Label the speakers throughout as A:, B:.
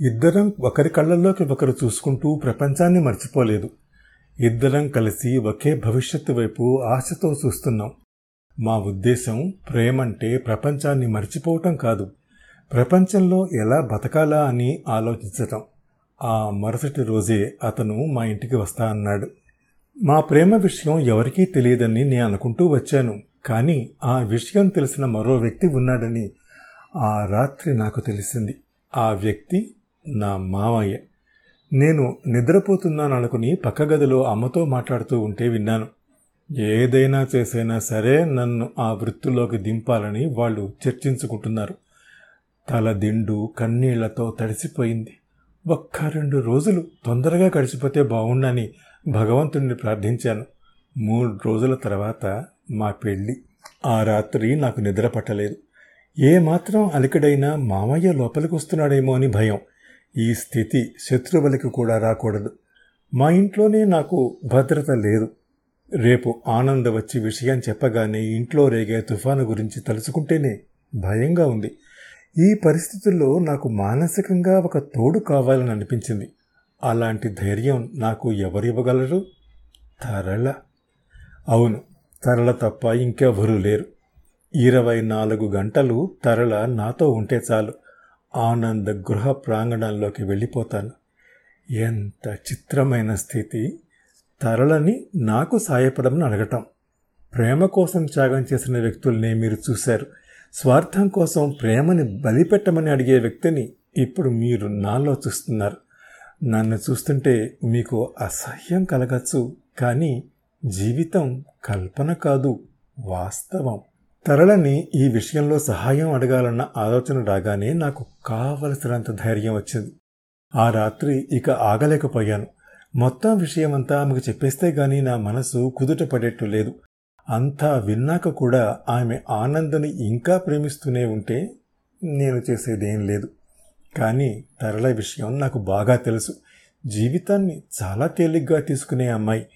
A: ఇద్దరం ఒకరి కళ్ళల్లోకి ఒకరు చూసుకుంటూ ప్రపంచాన్ని మర్చిపోలేదు. ఇద్దరం కలిసి ఒకే భవిష్యత్తు వైపు ఆశతో చూస్తున్నాం. మా ఉద్దేశం ప్రేమంటే ప్రపంచాన్ని మర్చిపోవటం కాదు. ప్రపంచంలో ఎలా బతకాలా అని ఆలోచించటం. ఆ మరుసటి రోజే అతను మా ఇంటికి వస్తా అన్నాడు. మా ప్రేమ విషయం ఎవరికీ తెలియదని నేను అనుకుంటూ వచ్చాను. కానీ ఆ విషయం తెలిసిన మరో వ్యక్తి ఉన్నాడని ఆ రాత్రి నాకు తెలిసింది. ఆ వ్యక్తి నా మావయ్య. నేను నిద్రపోతున్నాను అనుకుని పక్క గదిలో అమ్మతో మాట్లాడుతూ ఉంటే విన్నాను. ఏదైనా చేసైనా సరే నన్ను ఆ వృత్తిలోకి దింపాలని వాళ్ళు చర్చించుకుంటున్నారు. తల దిండు కన్నీళ్ళతో తడిసిపోయింది. ఒక్క రెండు రోజులు తొందరగా గడిచిపోతే బాగుండని భగవంతుణ్ణి ప్రార్థించాను. మూడు రోజుల తర్వాత మా పెళ్ళి. ఆ రాత్రి నాకు నిద్ర పట్టలేదు. ఏ మాత్రం అలికడైనా మామయ్య లోపలికి వస్తున్నాడేమో అని భయం. ఈ స్థితి శత్రువులకి కూడా రాకూడదు. మా ఇంట్లోనే నాకు భద్రత లేదు. రేపు ఆనంద వచ్చి విషయం చెప్పగానే ఇంట్లో రేగే తుఫాను గురించి తలుచుకుంటేనే భయంగా ఉంది. ఈ పరిస్థితుల్లో నాకు మానసికంగా ఒక తోడు కావాలని అనిపించింది. అలాంటి ధైర్యం నాకు ఎవరివ్వగలరు? తరళ. అవును తరళ తప్ప ఇంకెవరూ లేరు. ఇరవై నాలుగు గంటలు తరళ నాతో ఉంటే చాలు. ఆనంద గృహ ప్రాంగణంలోకి వెళ్ళిపోతాను. ఎంత చిత్రమైన స్థితి. తరలని నాకు సాయపడమని అడగటం. ప్రేమ కోసం త్యాగం చేసిన వ్యక్తుల్నే మీరు చూశారు. స్వార్థం కోసం ప్రేమని బలిపెట్టమని అడిగే వ్యక్తిని ఇప్పుడు మీరు నాలో చూస్తున్నారు. నన్ను చూస్తుంటే మీకు అసహ్యం కలగచ్చు. కానీ జీవితం కల్పన కాదు వాస్తవం. తరళని ఈ విషయంలో సహాయం అడగాలన్న ఆలోచన రాగానే నాకు కావలసినంత ధైర్యం వచ్చింది. ఆ రాత్రి ఇక ఆగలేకపోయాను. మొత్తం విషయమంతా ఆమెకు చెప్పేస్తే గాని నా మనసు కుదుట పడేట్టు లేదు. అంతా విన్నాక కూడా ఆమె ఆనందని ఇంకా ప్రేమిస్తూనే ఉంటే నేను చేసేదేం లేదు. కానీ తరళ విషయం నాకు బాగా తెలుసు. జీవితాన్ని చాలా తేలిగ్గా తీసుకునే అమ్మాయి.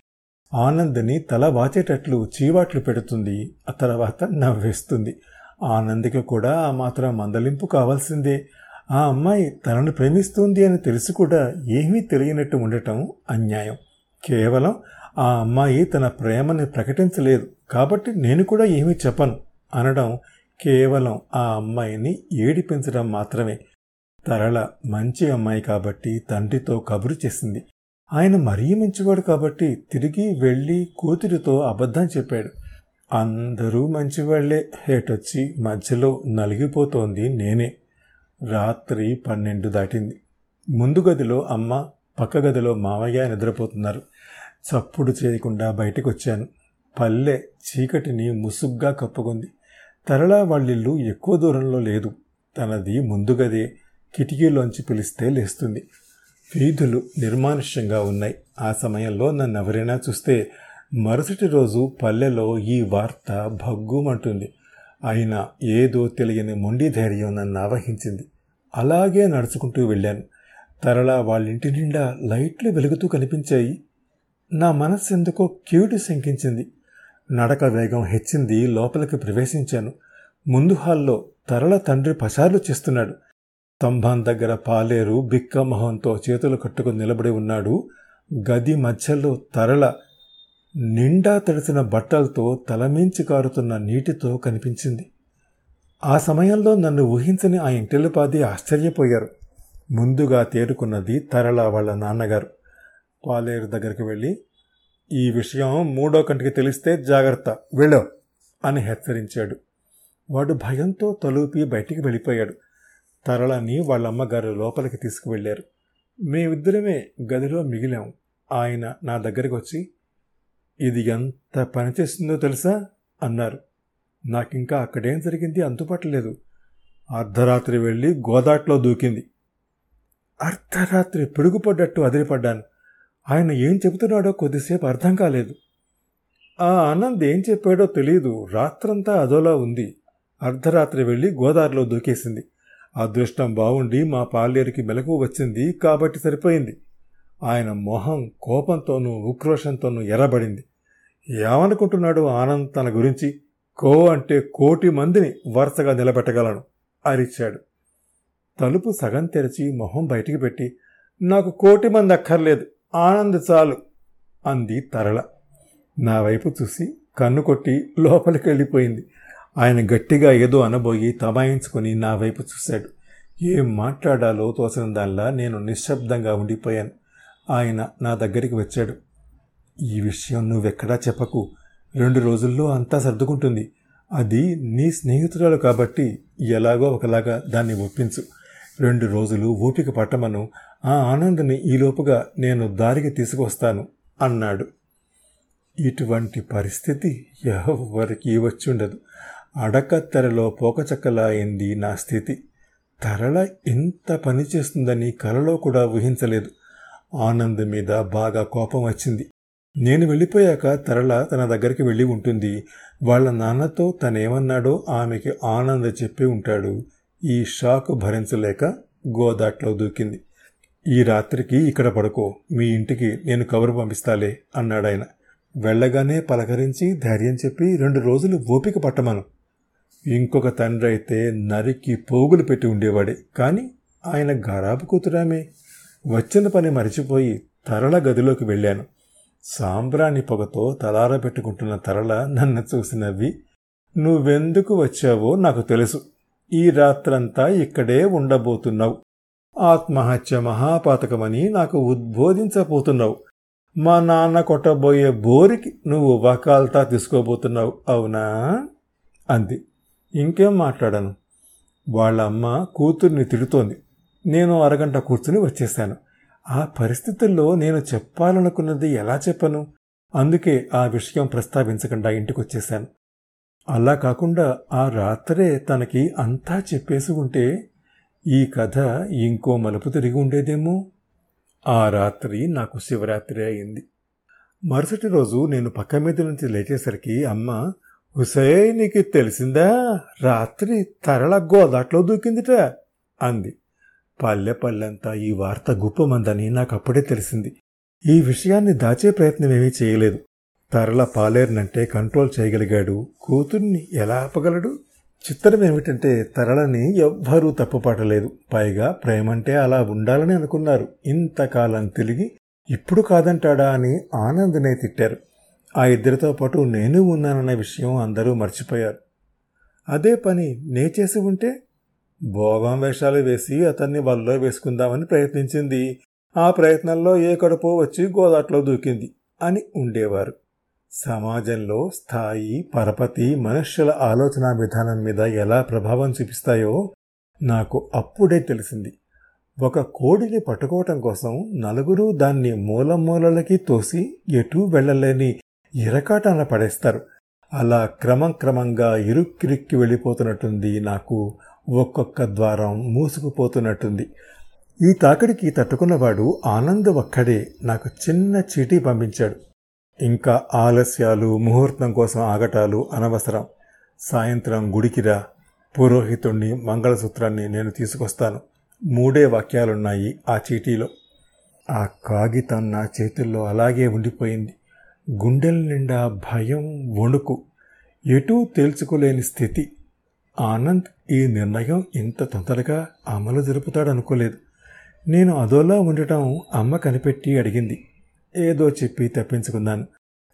A: ఆనందని తల వాచేటట్లు చీవాట్లు పెడుతుంది ఆ తర్వాత నవ్వేస్తుంది. ఆనందికి కూడా ఆ మాత్రం మందలింపు కావాల్సిందే. ఆ అమ్మాయి తనను ప్రేమిస్తుంది అని తెలిసి కూడా ఏమీ తెలియనట్టు ఉండటం అన్యాయం. కేవలం ఆ అమ్మాయి తన ప్రేమని ప్రకటించలేదు. కాబట్టి నేను కూడా ఏమీ చెప్పను అనడం కేవలం ఆ అమ్మాయిని ఏడిపించడం మాత్రమే. తరళ మంచి అమ్మాయి కాబట్టి తండ్రితో కబురు చేసింది. ఆయన మరీ మంచివాడు కాబట్టి తిరిగి వెళ్ళి కూతురితో అబద్ధం చెప్పాడు. అందరూ మంచివాళ్ళే. హేటొచ్చి మధ్యలో నలిగిపోతోంది నేనే. రాత్రి పన్నెండు దాటింది. ముందు గదిలో అమ్మ పక్క గదిలో మావయ్య నిద్రపోతున్నారు. చప్పుడు చేయకుండా బయటకు వచ్చాను పల్లె చీకటిని ముసుగ్గా కప్పుకుంది. తరళ వాళ్ళిల్లు ఎక్కువ దూరంలో లేదు. తనది ముందు గదే. కిటికీలోంచి పిలిస్తే లేస్తుంది. వీధులు నిర్మానుష్యంగా ఉన్నాయి. ఆ సమయంలో నన్ను ఎవరైనా చూస్తే మరుసటి రోజు పల్లెలో ఈ వార్త భగ్గుమంటుంది. అయినా ఏదో తెలియని మొండి ధైర్యం నన్ను ఆవహించింది. అలాగే నడుచుకుంటూ వెళ్ళాను. తరళ వాళ్ళింటి నిండా లైట్లు వెలుగుతూ కనిపించాయి. నా మనస్సు ఎందుకో క్యూటు శంకించింది. నడక వేగం హెచ్చింది లోపలికి ప్రవేశించాను. ముందు హాల్లో తరళ తండ్రి పసార్లు చేస్తున్నాడు. స్తంభం దగ్గర పాలేరు బిక్క మొహంతో చేతులు కట్టుకుని నిలబడి ఉన్నాడు. గది మధ్యలో తరల నిండా తడిసిన బట్టలతో తలమించి కారుతున్న నీటితో కనిపించింది. ఆ సమయంలో నన్ను ఊహించని ఆ ఇంటిల్లిపాది ఆశ్చర్యపోయారు. ముందుగా తేరుకున్నది తరళ వాళ్ళ నాన్నగారు. పాలేరు దగ్గరికి వెళ్ళి ఈ విషయం మూడో కంటికి తెలిస్తే జాగ్రత్త వెళ్ళో అని హెచ్చరించాడు. వాడు భయంతో తలూపి బయటికి వెళ్ళిపోయాడు. తరళని వాళ్ళ అమ్మగారు లోపలికి తీసుకువెళ్ళారు. మేమిద్దరమే గదిలో మిగిలాం. ఆయన నా దగ్గరికి వచ్చి ఇది ఎంత పనిచేస్తుందో తెలుసా? అన్నారు. నాకింకా అక్కడేం జరిగింది అంతుపట్టలేదు అర్ధరాత్రి వెళ్ళి గోదాట్లో దూకింది. అర్ధరాత్రి పిడుగుపడ్డట్టు అదిరిపడ్డాను. ఆయన ఏం చెబుతున్నాడో కొద్దిసేపు అర్థం కాలేదు. ఆ ఆనంద్ ఏం చెప్పాడో తెలియదు రాత్రంతా అదోలా ఉంది. అర్ధరాత్రి వెళ్ళి గోదావరిలో దూకేసింది. అదృష్టం బాగుండి మా పాలేరుకి మెలకు వచ్చింది కాబట్టి సరిపోయింది. ఆయన మొహం కోపంతోనూ ఉక్రోషంతోనూ ఎర్రబడింది. ఏమనుకుంటున్నాడు ఆనంద్ తన గురించి? కో అంటే కోటి మందిని వరుసగా నిలబెట్టగలను అరిచాడు. తలుపు సగం తెరిచి మొహం బయటికి పెట్టి నాకు కోటి మంది అక్కర్లేదు ఆనంద్ చాలు అంది తరళ. నా వైపు చూసి కన్ను కొట్టి లోపలికి వెళ్ళిపోయింది ఆయన గట్టిగా ఏదో అనబోయి తమాయించుకొని నా వైపు చూశాడు. ఏం మాట్లాడాలో తోసిన దానిలా నేను నిశ్శబ్దంగా ఉండిపోయాను. ఆయన నా దగ్గరికి వచ్చాడు. ఈ విషయం నువ్వెక్కడా చెప్పకు. రెండు రోజుల్లో అంతా సర్దుకుంటుంది. అది నీ స్నేహితురాలు కాబట్టి ఎలాగో ఒకలాగా దాన్ని ఒప్పించు. రెండు రోజులు ఊపిక పట్టమను. ఆ ఆనందని ఈలోపుగా నేను దారికి తీసుకొస్తాను అన్నాడు. ఇటువంటి పరిస్థితి ఎవరికి వచ్చుండదు. అడకత్తెరలో పోకచక్కలా అయింది నా స్థితి. తరల ఇంత పని చేస్తుందని కలలో కూడా ఊహించలేదు. ఆనంద్ మీద బాగా కోపం వచ్చింది. నేను వెళ్ళిపోయాక తరళ తన దగ్గరికి వెళ్ళి ఉంటుంది. వాళ్ళ నాన్నతో తనేమన్నాడో ఆమెకి ఆనంద్ చెప్పి ఉంటాడు. ఈ షాక్ భరించలేక గోదాట్లో దూకింది. ఈ రాత్రికి ఇక్కడ పడుకో. మీ ఇంటికి నేను కబురు పంపిస్తాలే అన్నాడాయన. వెళ్ళగానే పలకరించి ధైర్యం చెప్పి రెండు రోజులు ఓపిక పట్టమను. ఇంకొక తండ్రి అయితే నరికి పోగులు పెట్టి ఉండేవాడే. కానీ ఆయన గరాబు కూతురామే. వచ్చిన పని మరిచిపోయి తరల గదిలోకి వెళ్ళాను. సాంబ్రాణి పొగతో తలార పెట్టుకుంటున్న తరల నన్ను చూసి నవ్వి నువ్వెందుకు వచ్చావో నాకు తెలుసు. ఈ రాత్రంతా ఇక్కడే ఉండబోతున్నావు. ఆత్మహత్య మహాపాతకమని నాకు ఉద్బోధించబోతున్నావు. మా నాన్న కొట్టబోయే బోరికి నువ్వు వకాల్తా తీసుకోబోతున్నావు. అవునా అంది. ఇంకేం మాట్లాడాను? వాళ్ళ అమ్మ కూతుర్ని తిడుతోంది. నేను అరగంట కూర్చుని వచ్చేశాను. ఆ పరిస్థితుల్లో నేను చెప్పాలనుకున్నది ఎలా చెప్పను? అందుకే ఆ విషయం ప్రస్తావించకుండా ఇంటికి వచ్చేశాను అలా కాకుండా ఆ రాత్రే తనకి అంతా చెప్పేసి ఉంటే ఈ కథ ఇంకో మలుపు తిరిగి ఉండేదేమో? ఆ రాత్రి నాకు శివరాత్రి అయింది. మరుసటి రోజు నేను పక్క మీద నుంచి లేచేసరికి అమ్మ హుసే నీకు తెలిసిందా? రాత్రి తరళ గోదాట్లో దూకిందిట అంది. పల్లె పల్లెంతా ఈ వార్త గుప్పమందని నాకు అప్పుడే తెలిసింది. ఈ విషయాన్ని దాచే ప్రయత్నం ఏమీ చేయలేదు. తరల పాలేరునంటే కంట్రోల్ చేయగలిగాడు. కూతుర్ని ఎలా ఆపగలడు? చిత్రం ఏమిటంటే తరలని ఎవ్వరూ తప్పుపట్టలేదు. పైగా ప్రేమంటే అలా ఉండాలని అనుకున్నారు. ఇంతకాలం తిరిగి ఇప్పుడు కాదంటాడా అని ఆనందనే తిట్టారు. ఆ ఇద్దరితో పాటు నేను ఉన్నానన్న విషయం అందరూ మర్చిపోయారు. అదే పని నే చేసి ఉంటే భోగం వేషాలు వేసి అతన్ని వల్లో వేసుకుందామని ప్రయత్నించింది. ఆ ప్రయత్నంలో ఏ కడుపో వచ్చి గోదాట్లో దూకింది అని ఉండేవారు. సమాజంలో స్థాయి పరపతి మనుష్యుల ఆలోచన విధానం మీద ఎలా ప్రభావం చూపిస్తాయో నాకు అప్పుడే తెలిసింది. ఒక కోడిని పట్టుకోవటం కోసం నలుగురు దాన్ని మూల మూలలకి తోసి ఎటూ వెళ్ళలేని ఇరకాటాన పడేస్తారు. అలా క్రమం క్రమంగా ఇరుక్కిరిక్కి వెళ్ళిపోతున్నట్టుంది. నాకు ఒక్కొక్క ద్వారం మూసుకుపోతున్నట్టుంది. ఈ తాకిడికి తట్టుకున్నవాడు ఆనంద్ ఒక్కడే. నాకు చిన్న చీటీ పంపించాడు. ఇంకా ఆలస్యాలు ముహూర్తం కోసం ఆగటాలు అనవసరం. సాయంత్రం గుడికిరా పురోహితుణ్ణి మంగళసూత్రాన్ని నేను తీసుకొస్తాను. మూడే వాక్యాలున్నాయి ఆ చీటీలో. ఆ కాగితం నా చేతుల్లో అలాగే ఉండిపోయింది. గుండెల నిండా భయం వణుకు. ఎటూ తేల్చుకోలేని స్థితి. ఆనంద్ ఈ నిర్ణయం ఇంత తొందరగా అమలు జరుపుతాడనుకోలేదు. నేను అదోలా ఉండటం అమ్మ కనిపెట్టి అడిగింది. ఏదో చెప్పి తప్పించుకున్నాను.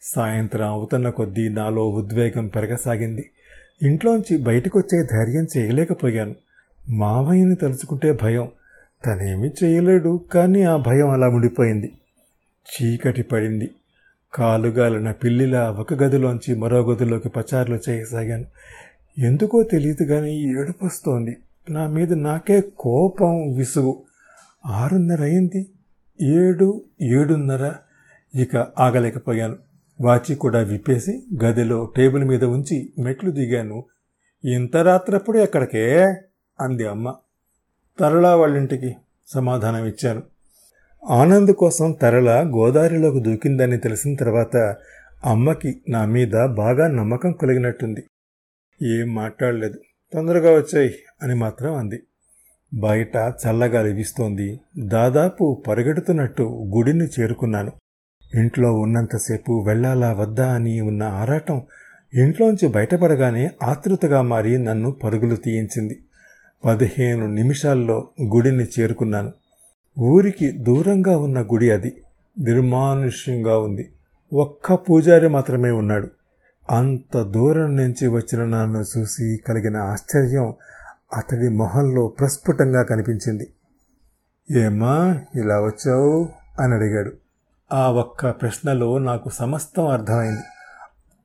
A: సాయంత్రం అవుతున్న కొద్దీ నాలో ఉద్వేగం పెరగసాగింది. ఇంట్లోంచి బయటకొచ్చే ధైర్యం చేయలేకపోయాను. మావయ్యని తలుచుకుంటే భయం. తనేమీ చేయలేడు కానీ ఆ భయం అలా ఉండిపోయింది. చీకటి పడింది. కాలుగాలిన పిల్లిలా ఒక గదిలోంచి మరో గదిలోకి పచారులు చేయసాగాను. ఎందుకో తెలియదు కానీ ఏడుపు వస్తోంది నా మీద నాకే కోపం విసుగు. ఆరున్నర అయింది ఏడు ఏడున్నర. ఇక ఆగలేకపోయాను. వాచి కూడా విప్పేసి గదిలో టేబుల్ మీద ఉంచి మెట్లు దిగాను. ఇంత రాత్రప్పుడు ఎక్కడికే? అంది అమ్మ. తరళ వాళ్ళింటికి సమాధానం ఇచ్చాను ఆనంద్ కోసం తరల గోదావరిలోకి దూకిందని తెలిసిన తర్వాత అమ్మకి నా మీద బాగా నమ్మకం కలిగినట్టుంది. ఏం మాట్లాడలేదు. తొందరగా వచ్చాయి అని మాత్రం అంది. బయట చల్లగా వీస్తోంది దాదాపు పరిగెడుతున్నట్టు గుడిని చేరుకున్నాను. ఇంట్లో ఉన్నంతసేపు వెళ్ళాలా వద్దా అని ఉన్న ఆరాటం ఇంట్లోంచి బయటపడగానే ఆతృతగా మారి నన్ను పరుగులు తీయించింది. పదిహేను నిమిషాల్లో గుడిని చేరుకున్నాను. ఊరికి దూరంగా ఉన్న గుడి అది. నిర్మానుష్యంగా ఉంది. ఒక్క పూజారి మాత్రమే ఉన్నాడు. అంత దూరం నుంచి వచ్చిన నన్ను చూసి కలిగిన ఆశ్చర్యం అతడి మొహంలో ప్రస్ఫుటంగా కనిపించింది. ఏమా ఇలా వచ్చావు? అని అడిగాడు. ఆ ఒక్క ప్రశ్నలో నాకు సమస్తం అర్థమైంది.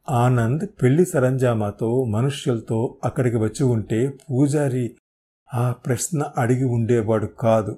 A: ఆనంద్ పెళ్ళి సరంజామాతో మనుష్యులతో అక్కడికి వచ్చి ఉంటే పూజారి ఆ ప్రశ్న అడిగి ఉండేవాడు కాదు.